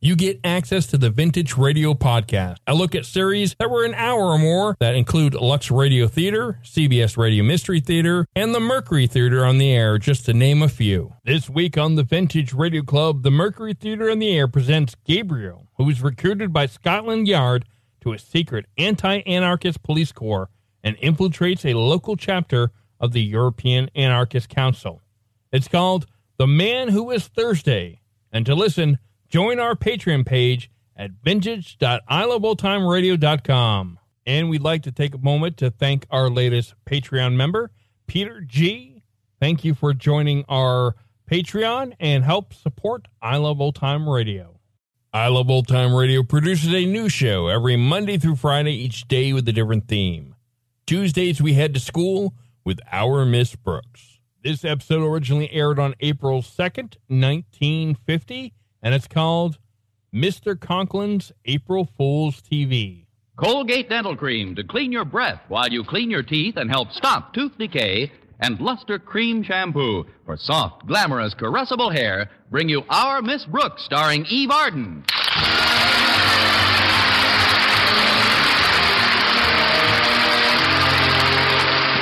you get access to the Vintage Radio Podcast. I look at series that were an hour or more that include Lux Radio Theater, CBS Radio Mystery Theater, and the Mercury Theater on the Air, just to name a few. This week on the Vintage Radio Club, the Mercury Theater on the Air presents Gabriel, who is recruited by Scotland Yard to a secret anti anarchist police corps and infiltrates a local chapter of the European Anarchist Council. It's called The Man Who Was Thursday. And to listen, join our Patreon page at vintage.iloveoldtimeradio.com. And we'd like to take a moment to thank our latest Patreon member, Peter G. Thank you for joining our Patreon and help support I Love Old Time Radio. I Love Old Time Radio produces a new show every Monday through Friday, each day with a different theme. Tuesdays, we head to school with Our Miss Brooks. This episode originally aired on April 2nd, 1950 and it's called Mr. Conklin's April Fool's TV. Colgate Dental Cream to clean your breath while you clean your teeth and help stop tooth decay. And Luster Cream Shampoo for soft, glamorous, caressable hair bring you Our Miss Brooks starring Eve Arden.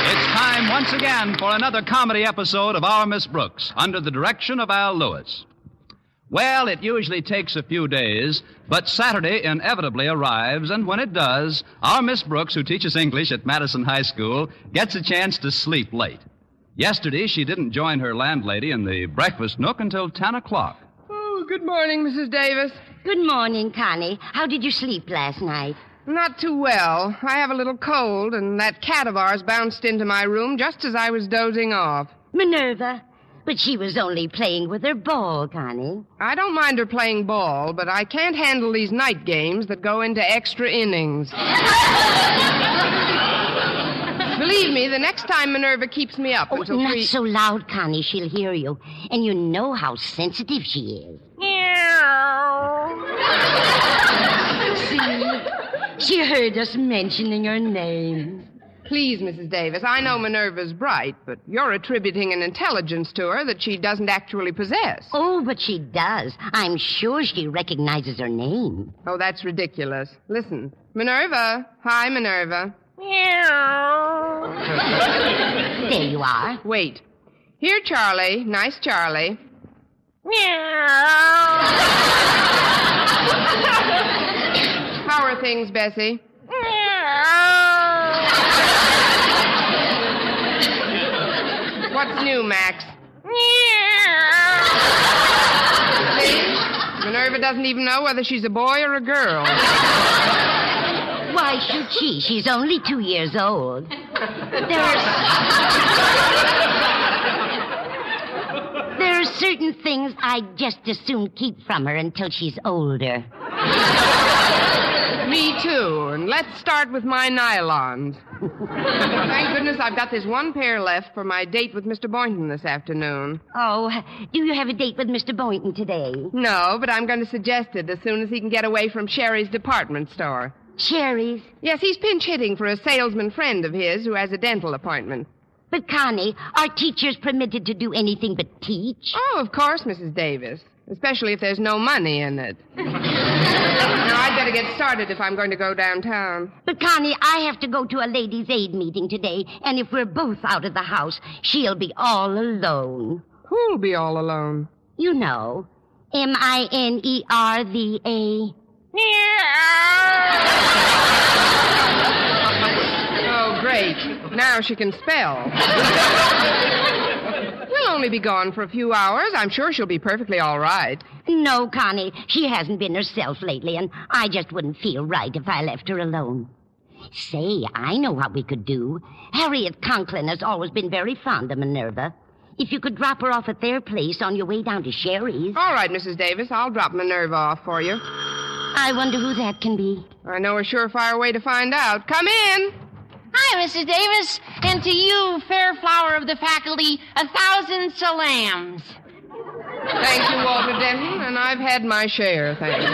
It's time once again for another comedy episode of Our Miss Brooks under the direction of Al Lewis. Well, it usually takes a few days, but Saturday inevitably arrives, and when it does, our Miss Brooks, who teaches English at Madison High School, gets a chance to sleep late. Yesterday, she didn't join her landlady in the breakfast nook until 10 o'clock. Oh, good morning, Mrs. Davis. Good morning, Connie. How did you sleep last night? Not too well. I have a little cold, and that cat of ours bounced into my room just as I was dozing off. Minerva. But she was only playing with her ball, Connie. I don't mind her playing ball, but I can't handle these night games that go into extra innings. Believe me, the next time Minerva keeps me up Oh, until not three. so loud, Connie. She'll hear you. And you know how sensitive she is. See? She heard us mentioning her name. Please, Mrs. Davis, I know Minerva's bright, but you're attributing an intelligence to her that she doesn't actually possess. Oh, but she does. I'm sure she recognizes her name. Oh, that's ridiculous. Listen, Minerva. Hi, Minerva. Meow. There you are. Wait. Here, Charlie. Nice Charlie. Meow. How are things, Bessie? What's new, Max? See? Minerva doesn't even know whether she's a boy or a girl. Why should she? She's only two years old. There are certain things I'd just as soon keep from her until she's older. Me too. And let's start with my nylons. Thank goodness I've got this one pair left for my date with Mr. Boynton this afternoon. Oh, do you have a date with Mr. Boynton today? No, but I'm going to suggest it as soon as he can get away from Sherry's department store. Sherry's? Yes, he's pinch hitting for a salesman friend of his who has a dental appointment. But, Connie, are teachers permitted to do anything but teach? Oh, of course, Mrs. Davis. Especially if there's no money in it. now, I'd better get started if I'm going to go downtown. But, Connie, I have to go to a ladies' aid meeting today, and if we're both out of the house, she'll be all alone. Who'll be all alone? You know, M I N E R V A. Oh, great. Now she can spell. We'll only be gone for a few hours. I'm sure she'll be perfectly all right. No, Connie, she hasn't been herself lately, and I just wouldn't feel right if I left her alone. Say, I know what we could do. Harriet Conklin has always been very fond of Minerva. If you could drop her off at their place on your way down to Sherry's. All right, Mrs. Davis. I'll drop Minerva off for you. I wonder who that can be. I know a surefire way to find out. Come in. Hi, Mrs. Davis. And to you, fair flower of the faculty, a thousand salams. Thank you, Walter Denton, and I've had my share, thank you.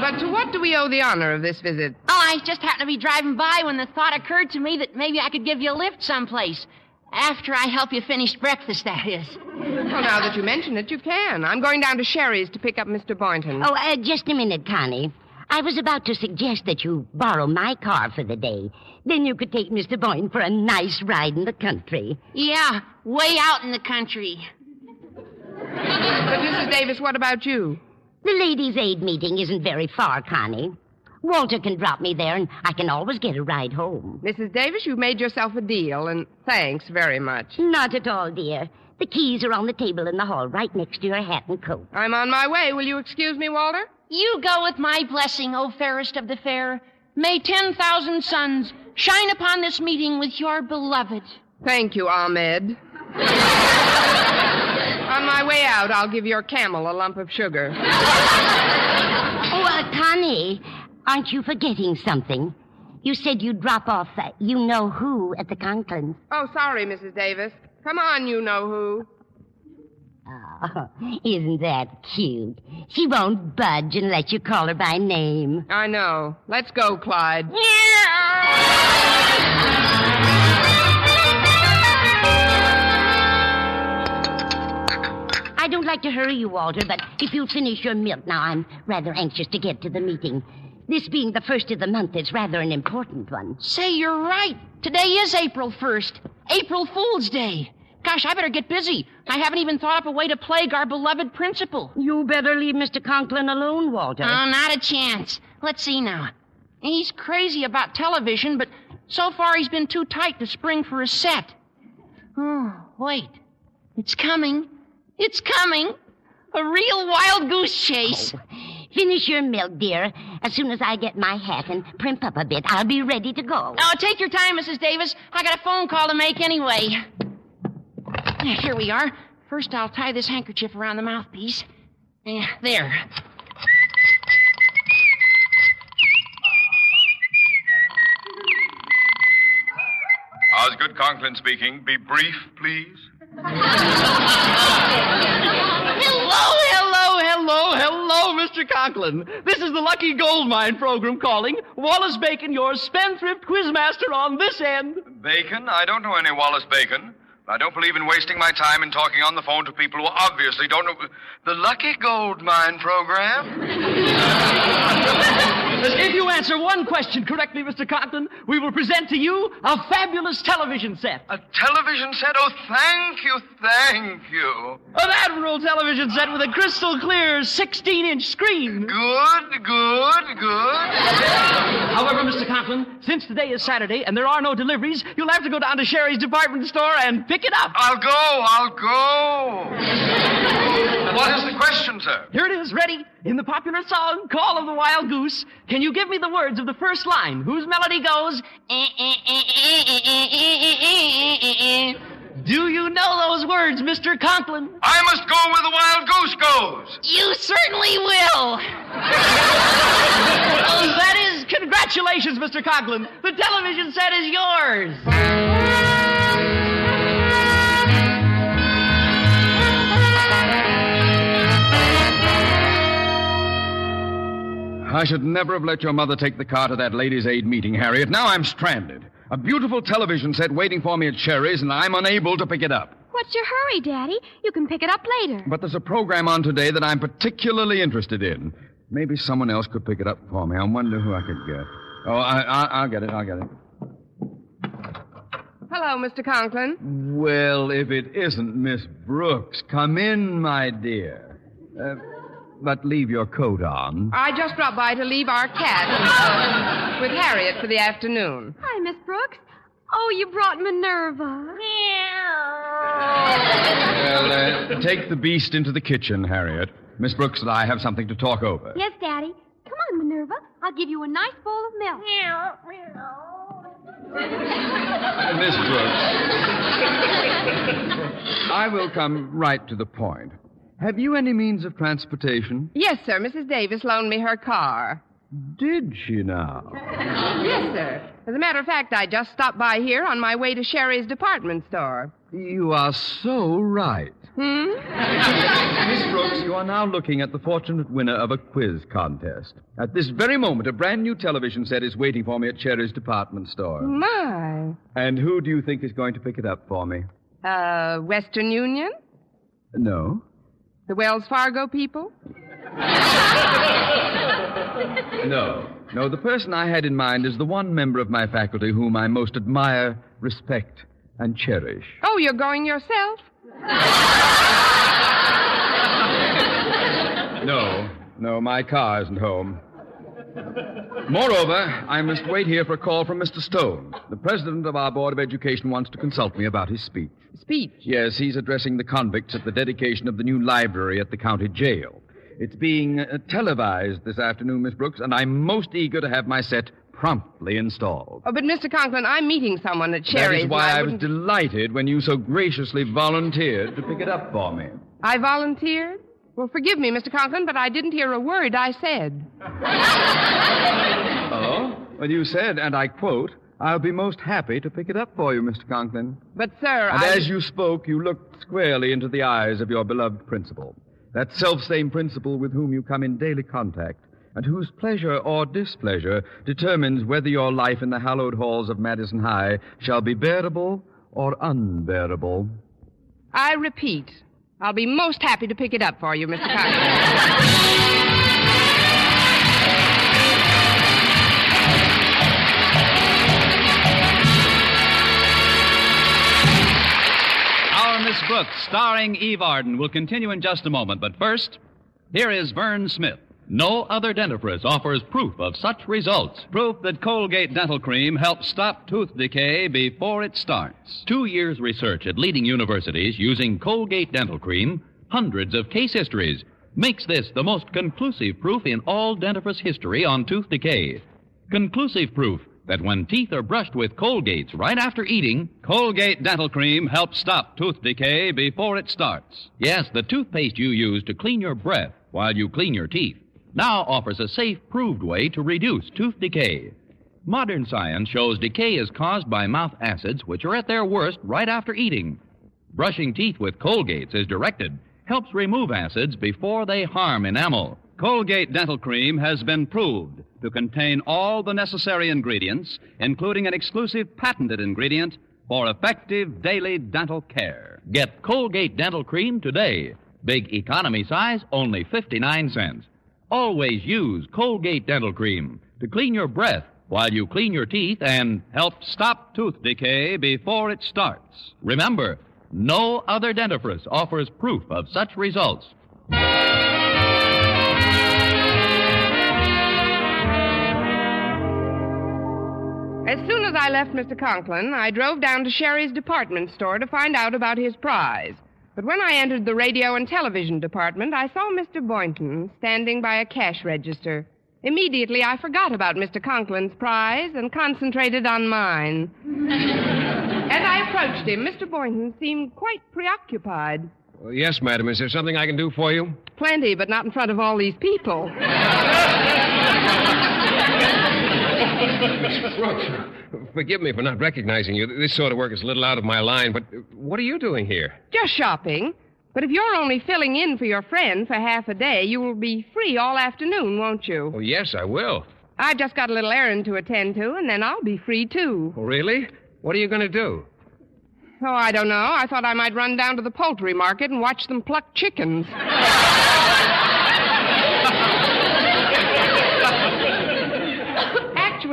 But to what do we owe the honor of this visit? Oh, I just happened to be driving by when the thought occurred to me that maybe I could give you a lift someplace. After I help you finish breakfast, that is. Well, now that you mention it, you can. I'm going down to Sherry's to pick up Mr. Boynton. Oh, uh, just a minute, Connie. I was about to suggest that you borrow my car for the day. Then you could take Mr. Boynton for a nice ride in the country. Yeah, way out in the country. But, Mrs. Davis, what about you? The ladies' aid meeting isn't very far, Connie. Walter can drop me there, and I can always get a ride home. Mrs. Davis, you've made yourself a deal, and thanks very much. Not at all, dear. The keys are on the table in the hall, right next to your hat and coat. I'm on my way. Will you excuse me, Walter? You go with my blessing, O fairest of the fair. May 10,000 suns shine upon this meeting with your beloved. Thank you, Ahmed. on my way out, I'll give your camel a lump of sugar. Oh, uh, Connie, aren't you forgetting something? You said you'd drop off uh, you know who at the Conklins. Oh, sorry, Mrs. Davis. Come on, you know who. Oh, isn't that cute? She won't budge unless you call her by name. I know. Let's go, Clyde. I don't like to hurry you, Walter, but if you'll finish your milk now, I'm rather anxious to get to the meeting. This being the first of the month, it's rather an important one. Say, you're right. Today is April 1st. April Fool's Day. Gosh, I better get busy. I haven't even thought up a way to plague our beloved principal. You better leave Mr. Conklin alone, Walter. Oh, not a chance. Let's see now. He's crazy about television, but so far he's been too tight to spring for a set. Oh, wait. It's coming. It's coming. A real wild goose chase. Oh. Finish your milk, dear. As soon as I get my hat and primp up a bit, I'll be ready to go. Oh, take your time, Mrs. Davis. I got a phone call to make anyway. Here we are. First, I'll tie this handkerchief around the mouthpiece. Yeah, there. Osgood Conklin speaking. Be brief, please. Hello, hello, hello, hello, Mr. Conklin. This is the Lucky Gold Mine program calling. Wallace Bacon, your spendthrift quizmaster on this end. Bacon? I don't know any Wallace Bacon. I don't believe in wasting my time in talking on the phone to people who obviously don't know. The Lucky Gold Mine program? If you answer one question correctly, Mr. Conklin, we will present to you a fabulous television set. A television set? Oh, thank you, thank you. An Admiral television set with a crystal clear 16 inch screen. Good, good, good. However, Mr. Conklin, since today is Saturday and there are no deliveries, you'll have to go down to Sherry's department store and pick it up. I'll go, I'll go. What is the question, sir? Here it is, ready. In the popular song, Call of the Wild Goose, can you give me the words of the first line, whose melody goes, Do you know those words, Mr. Conklin? I must go where the wild goose goes. You certainly will. Oh, that is congratulations, Mr. Conklin. The television set is yours. I should never have let your mother take the car to that ladies' aid meeting, Harriet. Now I'm stranded. A beautiful television set waiting for me at Sherry's, and I'm unable to pick it up. What's your hurry, Daddy? You can pick it up later. But there's a program on today that I'm particularly interested in. Maybe someone else could pick it up for me. I wonder who I could get. Oh, I, I, I'll get it. I'll get it. Hello, Mr. Conklin. Well, if it isn't Miss Brooks, come in, my dear. Uh, but leave your coat on. I just dropped by to leave our cat with Harriet for the afternoon. Hi, Miss Brooks. Oh, you brought Minerva. Well, uh, take the beast into the kitchen, Harriet. Miss Brooks and I have something to talk over. Yes, Daddy. Come on, Minerva. I'll give you a nice bowl of milk. Miss Brooks. I will come right to the point. Have you any means of transportation? Yes, sir. Mrs. Davis loaned me her car. Did she now? Yes, sir. As a matter of fact, I just stopped by here on my way to Sherry's department store. You are so right. Hmm? Miss Brooks, you are now looking at the fortunate winner of a quiz contest. At this very moment, a brand new television set is waiting for me at Sherry's department store. My. And who do you think is going to pick it up for me? Uh, Western Union? No. The Wells Fargo people? No. No, the person I had in mind is the one member of my faculty whom I most admire, respect, and cherish. Oh, you're going yourself? No, no, my car isn't home. Moreover, I must wait here for a call from Mr. Stone. The president of our Board of Education wants to consult me about his speech. Speech? Yes, he's addressing the convicts at the dedication of the new library at the county jail. It's being uh, televised this afternoon, Miss Brooks, and I'm most eager to have my set promptly installed. Oh, but Mr. Conklin, I'm meeting someone at That Sherry's. is why and I was delighted when you so graciously volunteered to pick it up for me. I volunteered? Well, forgive me, Mr. Conklin, but I didn't hear a word I said. Oh? Well, you said, and I quote, I'll be most happy to pick it up for you, Mr. Conklin. But, sir, And I. as you spoke, you looked squarely into the eyes of your beloved principal. That self-same principal with whom you come in daily contact, and whose pleasure or displeasure determines whether your life in the hallowed halls of Madison High shall be bearable or unbearable. I repeat, I'll be most happy to pick it up for you, Mr. Our Miss Brooks, starring Eve Arden, will continue in just a moment. But first, here is Verne Smith. No other dentifrice offers proof of such results. Proof that Colgate Dental Cream helps stop tooth decay before it starts. Two years' research at leading universities using Colgate Dental Cream, hundreds of case histories, makes this the most conclusive proof in all dentifrice history on tooth decay. Conclusive proof that when teeth are brushed with Colgates right after eating, Colgate Dental Cream helps stop tooth decay before it starts. yes, the toothpaste you use to clean your breath while you clean your teeth, now offers a safe, proved way to reduce tooth decay. Modern science shows decay is caused by mouth acids, which are at their worst right after eating. Brushing teeth with Colgates as directed helps remove acids before they harm enamel. Colgate Dental Cream has been proved to contain all the necessary ingredients, including an exclusive patented ingredient for effective daily dental care. Get Colgate Dental Cream today. Big economy size, only 59 cents. Always use Colgate Dental Cream to clean your breath while you clean your teeth and Help stop tooth decay before it starts. remember, no other dentifrice offers proof of such results. As soon as I left Mr. Conklin, I drove down to Sherry's department store to find out about his prize. But when I entered the radio and television department, I saw Mr. Boynton standing by a cash register. Immediately, I forgot about Mr. Conklin's prize and concentrated on mine. As I approached him, Mr. Boynton seemed quite preoccupied. Well, yes, madam. Is there something I can do for you? Plenty, but not in front of all these people. Forgive me for not recognizing you. This sort of work is a little out of my line, but what are you doing here? Just shopping. But if you're only filling in for your friend for half a day, you will be free all afternoon, won't you? Oh, yes, I will. I've just got a little errand to attend to, and then I'll be free, too. Oh, really? What are you going to do? Oh, I don't know. I thought I might run down to the poultry market and watch them pluck chickens.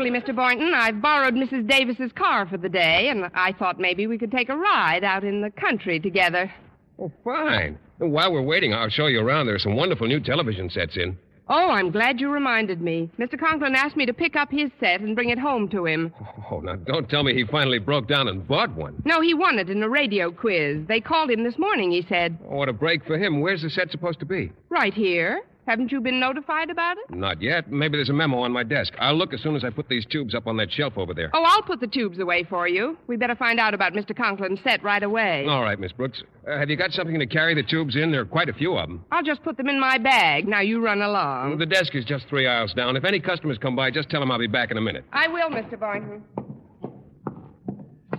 Actually, Mr. Boynton, I've borrowed Mrs. Davis's car for the day, and I thought maybe we could take a ride out in the country together. Oh, fine. While we're waiting, I'll show you around. There are some wonderful new television sets in. Oh, I'm glad you reminded me. Mr. Conklin asked me to pick up his set and bring it home to him. Oh, now don't tell me he finally broke down and bought one. No, he won it in a radio quiz. They called him this morning, he said. Oh, what a break for him. Where's the set supposed to be? Right here. Haven't you been notified about it? Not yet. Maybe there's a memo on my desk. I'll look as soon as I put these tubes up on that shelf over there. Oh, I'll put the tubes away for you. We better find out about Mr. Conklin's set right away. All right, Miss Brooks. Uh, have you got something to carry the tubes in? There are quite a few of them. I'll just put them in my bag. Now you run along. The desk is just three aisles down. If any customers come by, just tell them I'll be back in a minute. I will, Mr. Boynton.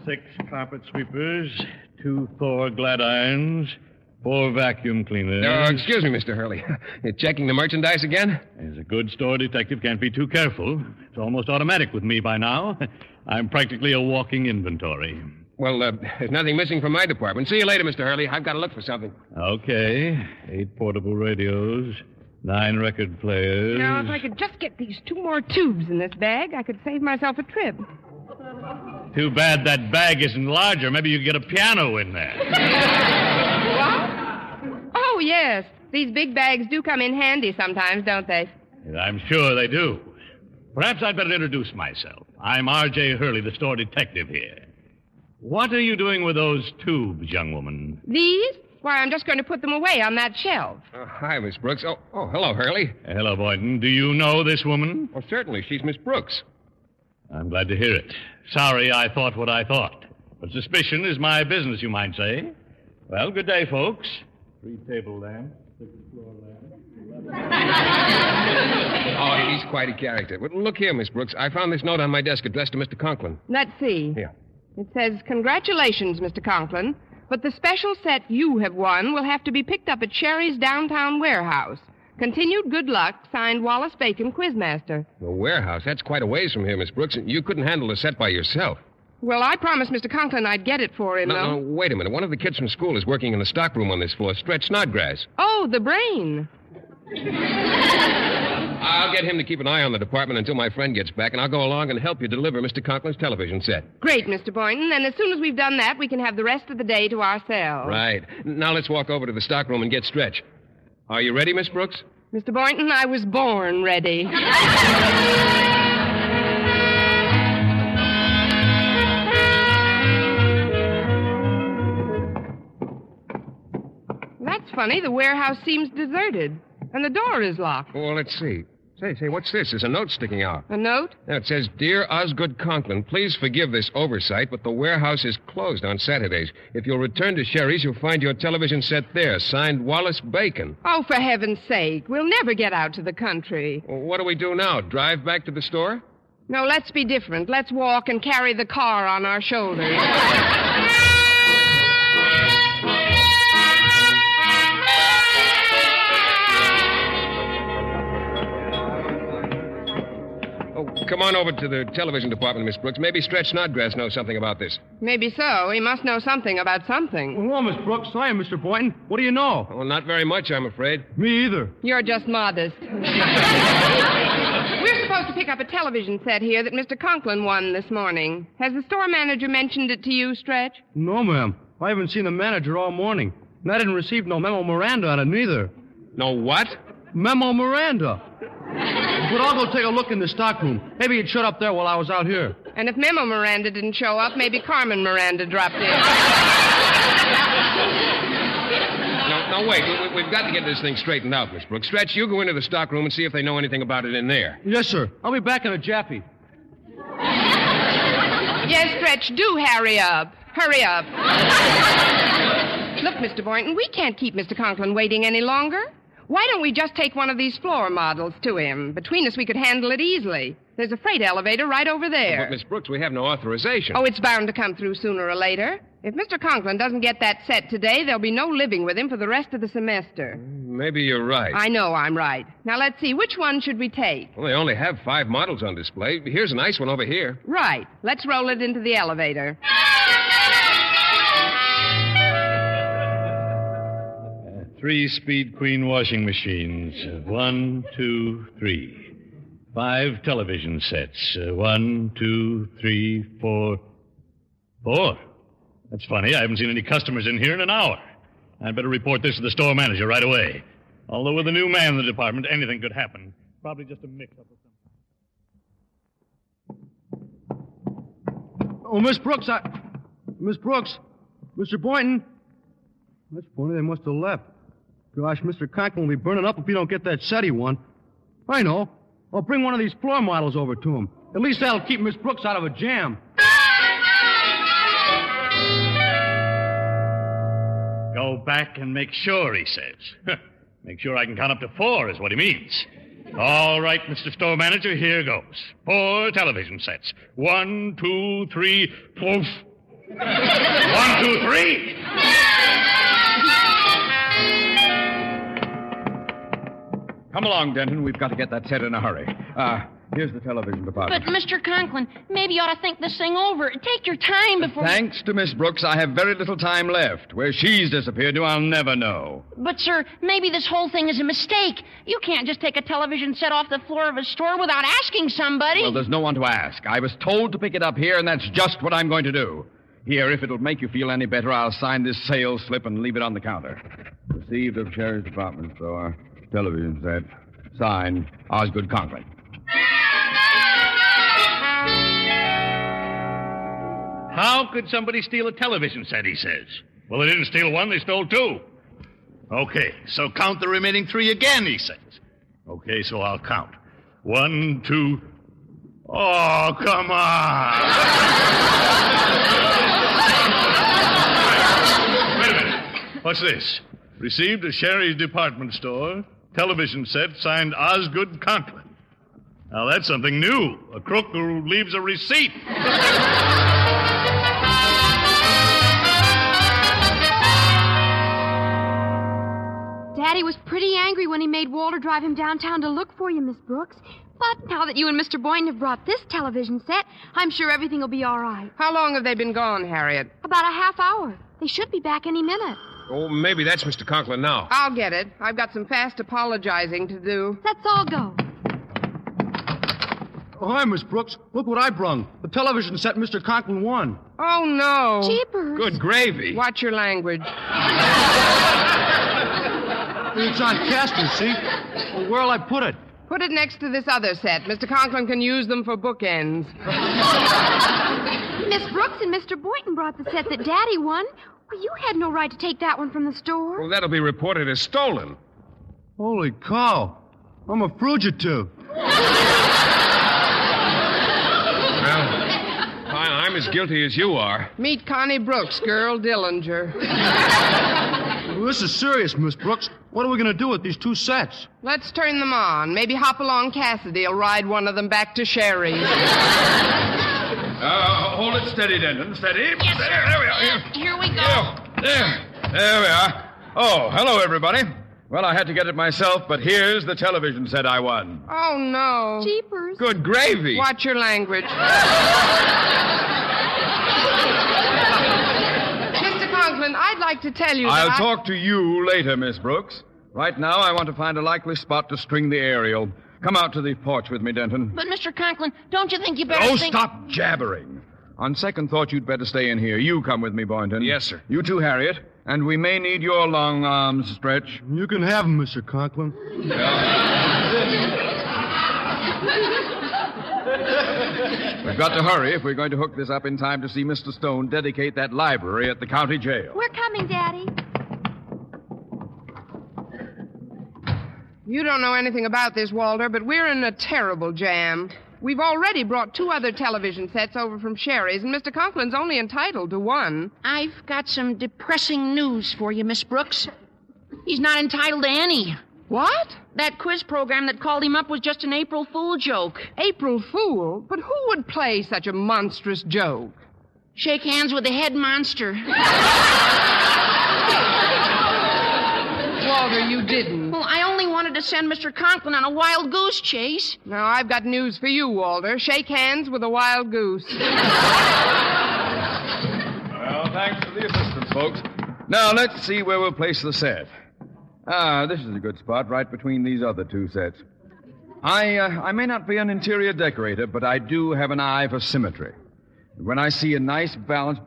Six carpet sweepers, two Thor glad irons, four vacuum cleaners. Uh, excuse me, Mr. Hurley. You're checking the merchandise again? As a good store detective can't be too careful. It's almost automatic with me by now. I'm practically a walking inventory. Well, uh, there's nothing missing from my department. See you later, Mr. Hurley. I've got to look for something. Okay. Eight portable radios, nine record players. Now, if I could just get these two more tubes in this bag, I could save myself a trip. Too bad that bag isn't larger. Maybe you could get a piano in there. What? Oh, yes. These big bags do come in handy sometimes, don't they? I'm sure they do. Perhaps I'd better introduce myself. I'm R.J. Hurley, the store detective here. What are you doing with those tubes, young woman? These? Why, I'm just going to put them away on that shelf. Uh, hi, Miss Brooks. Oh, oh, hello, Hurley. Hello, Boynton. Do you know this woman? Oh, certainly. She's Miss Brooks. I'm glad to hear it. Sorry I thought what I thought. But suspicion is my business, you might say. Well, good day, folks. Three table lamps, six floor lamps. Oh, he's quite a character. Well, look here, Miss Brooks. I found this note on my desk addressed to Mr. Conklin. Let's see. Here. It says, Congratulations, Mr. Conklin, but the special set you have won will have to be picked up at Sherry's downtown warehouse. Continued good luck, signed Wallace Bacon, Quizmaster. The warehouse? That's quite a ways from here, Miss Brooks. You couldn't handle the set by yourself. Well, I promised Mr. Conklin I'd get it for him, No, though. no, wait a minute. One of the kids from school is working in the stockroom on this floor. Stretch Snodgrass. Oh, the brain. I'll get him to keep an eye on the department until my friend gets back, and I'll go along and help you deliver Mr. Conklin's television set. Great, Mr. Boynton. And as soon as we've done that, we can have the rest of the day to ourselves. Right. Now let's walk over to the stockroom and get Stretch. Are you ready, Miss Brooks? Mr. Boynton, I was born ready. funny. The warehouse seems deserted, and the door is locked. Oh, well, let's see. Say, say, what's this? There's a note sticking out. A note? Now, it says, Dear Osgood Conklin, please forgive this oversight, but the warehouse is closed on Saturdays. If you'll return to Sherry's, you'll find your television set there. Signed, Wallace Bacon. Oh, for heaven's sake. We'll never get out to the country. Well, what do we do now? Drive back to the store? No, let's be different. Let's walk and carry the car on our shoulders. come on over to the television department, Miss Brooks. Maybe Stretch Snodgrass knows something about this. Maybe so. He must know something about something. Well, Miss Brooks, I am Mr. Boynton. What do you know? Well, not very much, I'm afraid. Me either. You're just modest. We're supposed to pick up a television set here that Mr. Conklin won this morning. Has the store manager mentioned it to you, Stretch? No, ma'am. I haven't seen the manager all morning. And I didn't receive no memo Miranda on it neither. No what? Memo Miranda. But I'll go take a look in the stockroom. Maybe it shut up there while I was out here. And if Memo Miranda didn't show up, maybe Carmen Miranda dropped in. No, no, wait. We, we, we've got to get this thing straightened out, Miss Brooks. Stretch, you go into the stockroom and see if they know anything about it in there. Yes, sir. I'll be back in a jappy. yes, Stretch, do hurry up. Hurry up. Look, Mr. Boynton, we can't keep Mr. Conklin waiting any longer. Why don't we just take one of these floor models to him? Between us, we could handle it easily. There's a freight elevator right over there. But, Miss Brooks, we have no authorization. Oh, it's bound to come through sooner or later. If Mr. Conklin doesn't get that set today, there'll be no living with him for the rest of the semester. Mm, maybe you're right. I know I'm right. Now let's see, which one should we take? Well, they only have five models on display. Here's a nice one over here. Right. Let's roll it into the elevator. Three speed queen washing machines. One, two, three. Five television sets. One, two, three, four. Four? That's funny. I haven't seen any customers in here in an hour. I'd better report this to the store manager right away. Although with a new man in the department, anything could happen. Probably just a mix up or something. Oh, Miss Brooks, I. Miss Brooks, Mr. Boynton. That's funny. They must have left. Gosh, Mr. Conklin will be burning up if he don't get that set he won. I know. I'll bring one of these floor models over to him. At least that'll keep Miss Brooks out of a jam. Go back and make sure, he says. make sure I can count up to four, is what he means. All right, Mr. Store Manager, here goes. Four television sets. One, two, three, poof. One, two, three. Come along, Denton. We've got to get that set in a hurry. Uh, here's the television department. But. Mr. Conklin, maybe you ought to think this thing over. Take your time before. Thanks to Miss Brooks, I have very little time left. Where she's disappeared to, I'll never know. But, sir, maybe this whole thing is a mistake. You can't just take a television set off the floor of a store without asking somebody. Well, there's no one to ask. I was told to pick it up here, and that's just what I'm going to do. Here, if it'll make you feel any better, I'll sign this sales slip and leave it on the counter. Received of Sherry's department store. Television set. Signed, Osgood Conklin. How could somebody steal a television set, he says? Well, they didn't steal one, they stole two. Okay, so count the remaining three again, he says. Okay, so I'll count. One, two. Oh, come on. Wait a minute. What's this? Received at Sherry's department store. Television set signed Osgood Conklin. Now that's something new. A crook who leaves a receipt. Daddy was pretty angry when he made Walter drive him downtown to look for you, Miss Brooks. But now that you and Mr. Boynton have brought this television set, I'm sure everything will be all right. How long have they been gone, Harriet? About a half hour. They should be back any minute. Oh, maybe that's Mr. Conklin now. I'll get it. I've got some fast apologizing to do. Let's all go. Oh, hi, Miss Brooks. Look what I brung. The television set Mr. Conklin won. Oh, no. Jeepers. Good gravy. Watch your language. It's on casters, see? Well, where'll I put it? Put it next to this other set. Mr. Conklin can use them for bookends. Miss Brooks and Mr. Boynton brought the set that Daddy won. Well, you had no right to take that one from the store. Well, that'll be reported as stolen. Holy cow. I'm a fugitive. Well, I, I'm as guilty as you are. Meet Connie Brooks, girl Dillinger. Well, this is serious, Miss Brooks. What are we going to do with these two sets? Let's turn them on. Maybe Hopalong Cassidy will ride one of them back to Sherry's. Uh, hold it steady, Denton. Steady. Yes, there, sir. there we are. Here. Here we go. There. There we are. Oh, hello, everybody. Well, I had to get it myself, but here's the television set I won. Oh, no. Jeepers. Good gravy. Watch your language. Mr. Conklin, I'd like to tell you I'll I- talk to you later, Miss Brooks. Right now, I want to find a likely spot to string the aerial. Come out to the porch with me, Denton. But, Mr. Conklin, don't you think you better Oh, think... stop jabbering. On second thought, you'd better stay in here. You come with me, Boynton. Yes, sir. You too, Harriet. And we may need your long arms, Stretch. You can have them, Mr. Conklin. We've got to hurry if we're going to hook this up in time to see Mr. Stone dedicate that library at the county jail. We're coming, Daddy. You don't know anything about this, Walter, but we're in a terrible jam. We've already brought two other television sets over from Sherry's, and Mr. Conklin's only entitled to one. I've got some depressing news for you, Miss Brooks. He's not entitled to any. What? That quiz program that called him up was just an April Fool joke. April Fool? But who would play such a monstrous joke? Shake hands with the head monster. Walter, you didn't. Well, I only wanted to send Mr. Conklin on a wild goose chase. Now, I've got news for you, Walter. Shake hands with a wild goose. Well, thanks for the assistance, folks. Now, let's see where we'll place the set. Ah, this is a good spot, right between these other two sets. I, uh, I may not be an interior decorator, but I do have an eye for symmetry. When I see a nice balance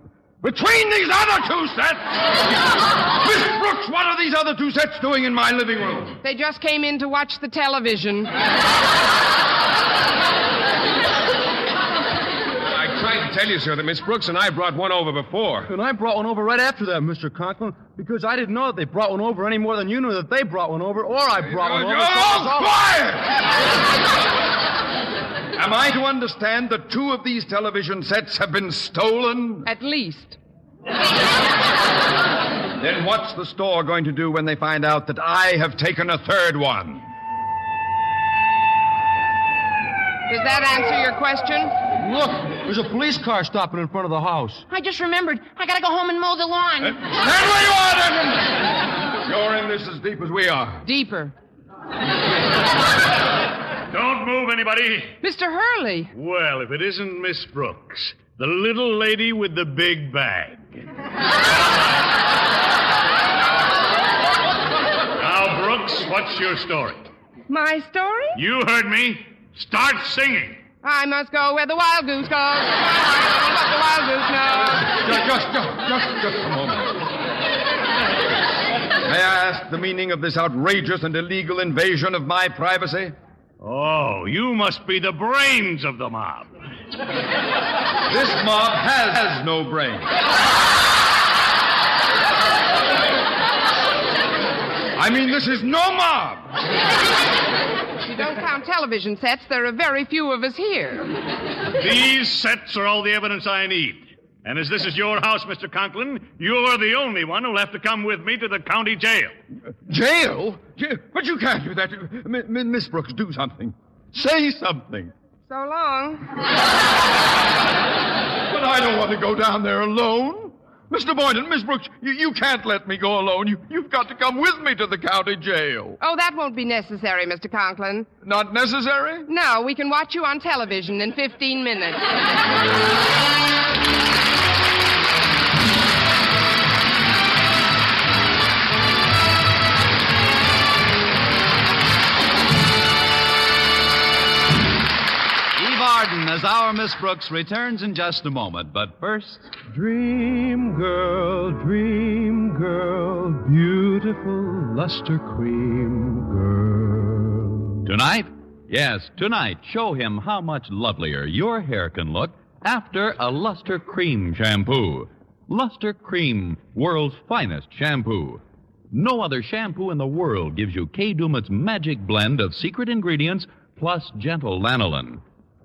between these other two sets, Miss Brooks, what are these other two sets doing in my living room? They just came in to watch the television. I tried to tell you, sir, that Miss Brooks and I brought one over before. And I brought one over right after that, Mr. Conklin, because I didn't know that they brought one over any more than you knew that they brought one over, or I brought one over. so it was all- Am I to understand that two of these television sets have been stolen? At least. Then what's the store going to do when they find out that I have taken a third one? Does that answer your question? Look, there's a police car stopping in front of the house. I just remembered. I gotta go home and mow the lawn. Stand where you are, Denton! You're in this as deep as we are. Deeper. Don't move, anybody. Mr. Hurley. Well, if it isn't Miss Brooks, the little lady with the big bag. now, Brooks, what's your story? My story? You heard me. Start singing. I must go where the wild goose goes. What the wild goose knows. Just, just, just, just, just a moment. May I ask the meaning of this outrageous and illegal invasion of my privacy? Oh, you must be the brains of the mob. This mob has, has no brains. I mean, this is no mob. You don't count television sets, there are very few of us here. These sets are all the evidence I need. And as this is your house, Mr. Conklin, you're the only one who'll have to come with me to the county jail. Jail? Jail? But you can't do that. M- M- Miss Brooks, do something. Say something. So long. But I don't want to go down there alone. Mr. Boynton, Miss Brooks, you, you can't let me go alone. You, you've got to come with me to the county jail. Oh, that won't be necessary, Mr. Conklin. Not necessary? No, we can watch you on television in 15 minutes. Miss Brooks returns in just a moment, but first. Dream girl, dream girl, beautiful luster cream girl. Tonight? Yes, tonight, show him how much lovelier your hair can look after a Luster Cream shampoo. Luster Cream, world's finest shampoo. No other shampoo in the world gives you Kay Daumit's magic blend of secret ingredients plus gentle lanolin.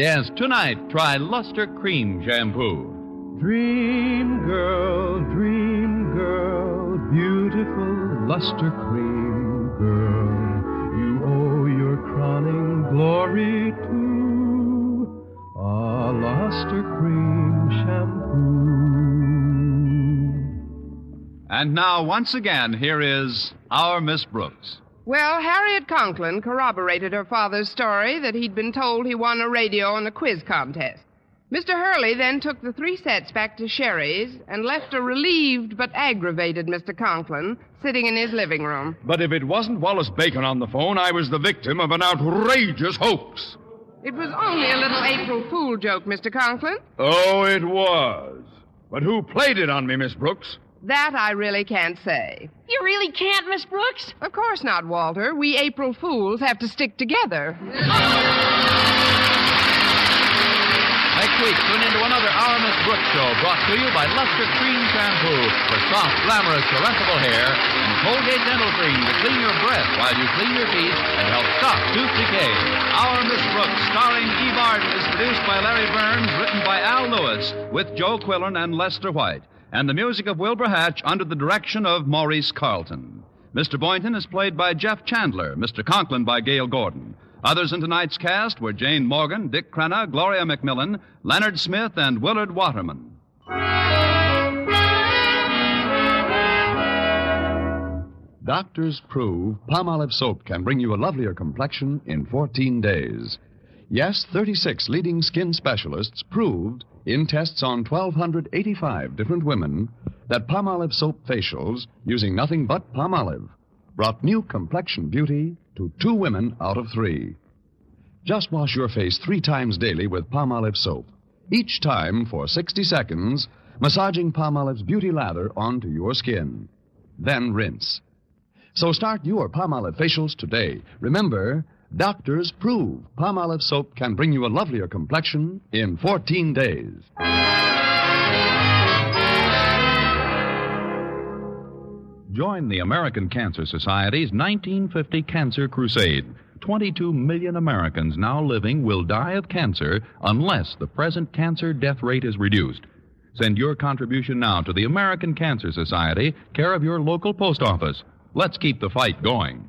Yes, tonight, try Luster Cream shampoo. Dream girl, dream girl, beautiful luster cream girl. You owe your crowning glory to a luster cream shampoo. And now, once again, here is our Miss Brooks. Well, Harriet Conklin corroborated her father's story that he'd been told he won a radio in a quiz contest. Mr. Hurley then took the three sets back to Sherry's and left a relieved but aggravated Mr. Conklin sitting in his living room. But if it wasn't Wallace Bacon on the phone, I was the victim of an outrageous hoax. It was only a little April Fool joke, Mr. Conklin. Oh, it was. But who played it on me, Miss Brooks? That I really can't say. You really can't, Miss Brooks? Of course not, Walter. We April Fools have to stick together. Next week, tune into another Our Miss Brooks show brought to you by Luster Cream Shampoo for soft, glamorous, caressable hair and Colgate Dental Cream to clean your breath while you clean your teeth and help stop tooth decay. Our Miss Brooks, starring Eve Arden, is produced by Larry Berns, written by Al Lewis, with Joe Quillan and Lester White, and the music of Wilbur Hatch under the direction of Maurice Carlton. Mr. Boynton is played by Jeff Chandler, Mr. Conklin by Gale Gordon. Others in tonight's cast were Jane Morgan, Dick Crenna, Gloria McMillan, Leonard Smith, and Willard Waterman. Doctors prove Palmolive soap can bring you a lovelier complexion in 14 days. Yes, 36 leading skin specialists proved in tests on 1,285 different women that Palmolive soap facials, using nothing but Palmolive, brought new complexion beauty to two women out of three. Just wash your face three times daily with Palmolive soap, each time for 60 seconds, massaging Palmolive's beauty lather onto your skin. Then rinse. So start your Palmolive facials today. Remember, doctors prove Palmolive soap can bring you a lovelier complexion in 14 days. Join the American Cancer Society's 1950 Cancer Crusade. 22 million Americans now living will die of cancer unless the present cancer death rate is reduced. Send your contribution now to the American Cancer Society, care of your local post office. Let's keep the fight going.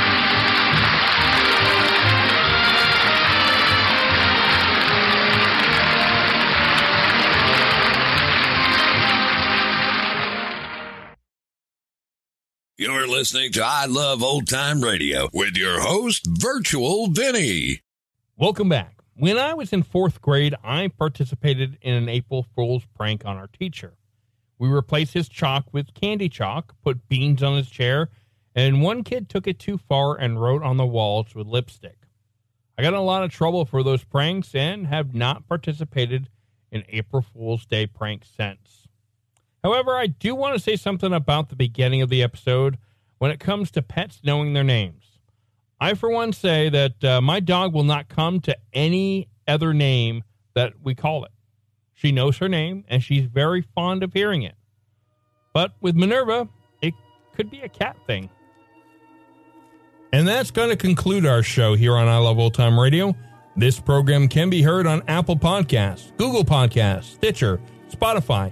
You're listening to I Love Old Time Radio with your host, Virtual Vinny. Welcome back. When I was in fourth grade, I participated in an April Fool's prank on our teacher. We replaced his chalk with candy chalk, put beans on his chair, and one kid took it too far and wrote on the walls with lipstick. I got in a lot of trouble for those pranks and have not participated in April Fool's Day pranks since. However, I do want to say something about the beginning of the episode when it comes to pets knowing their names. I, for one, say that uh, my dog will not come to any other name that we call it. She knows her name and she's very fond of hearing it. But with Minerva, it could be a cat thing. And that's going to conclude our show here on I Love Old Time Radio. This program can be heard on Apple Podcasts, Google Podcasts, Stitcher, Spotify,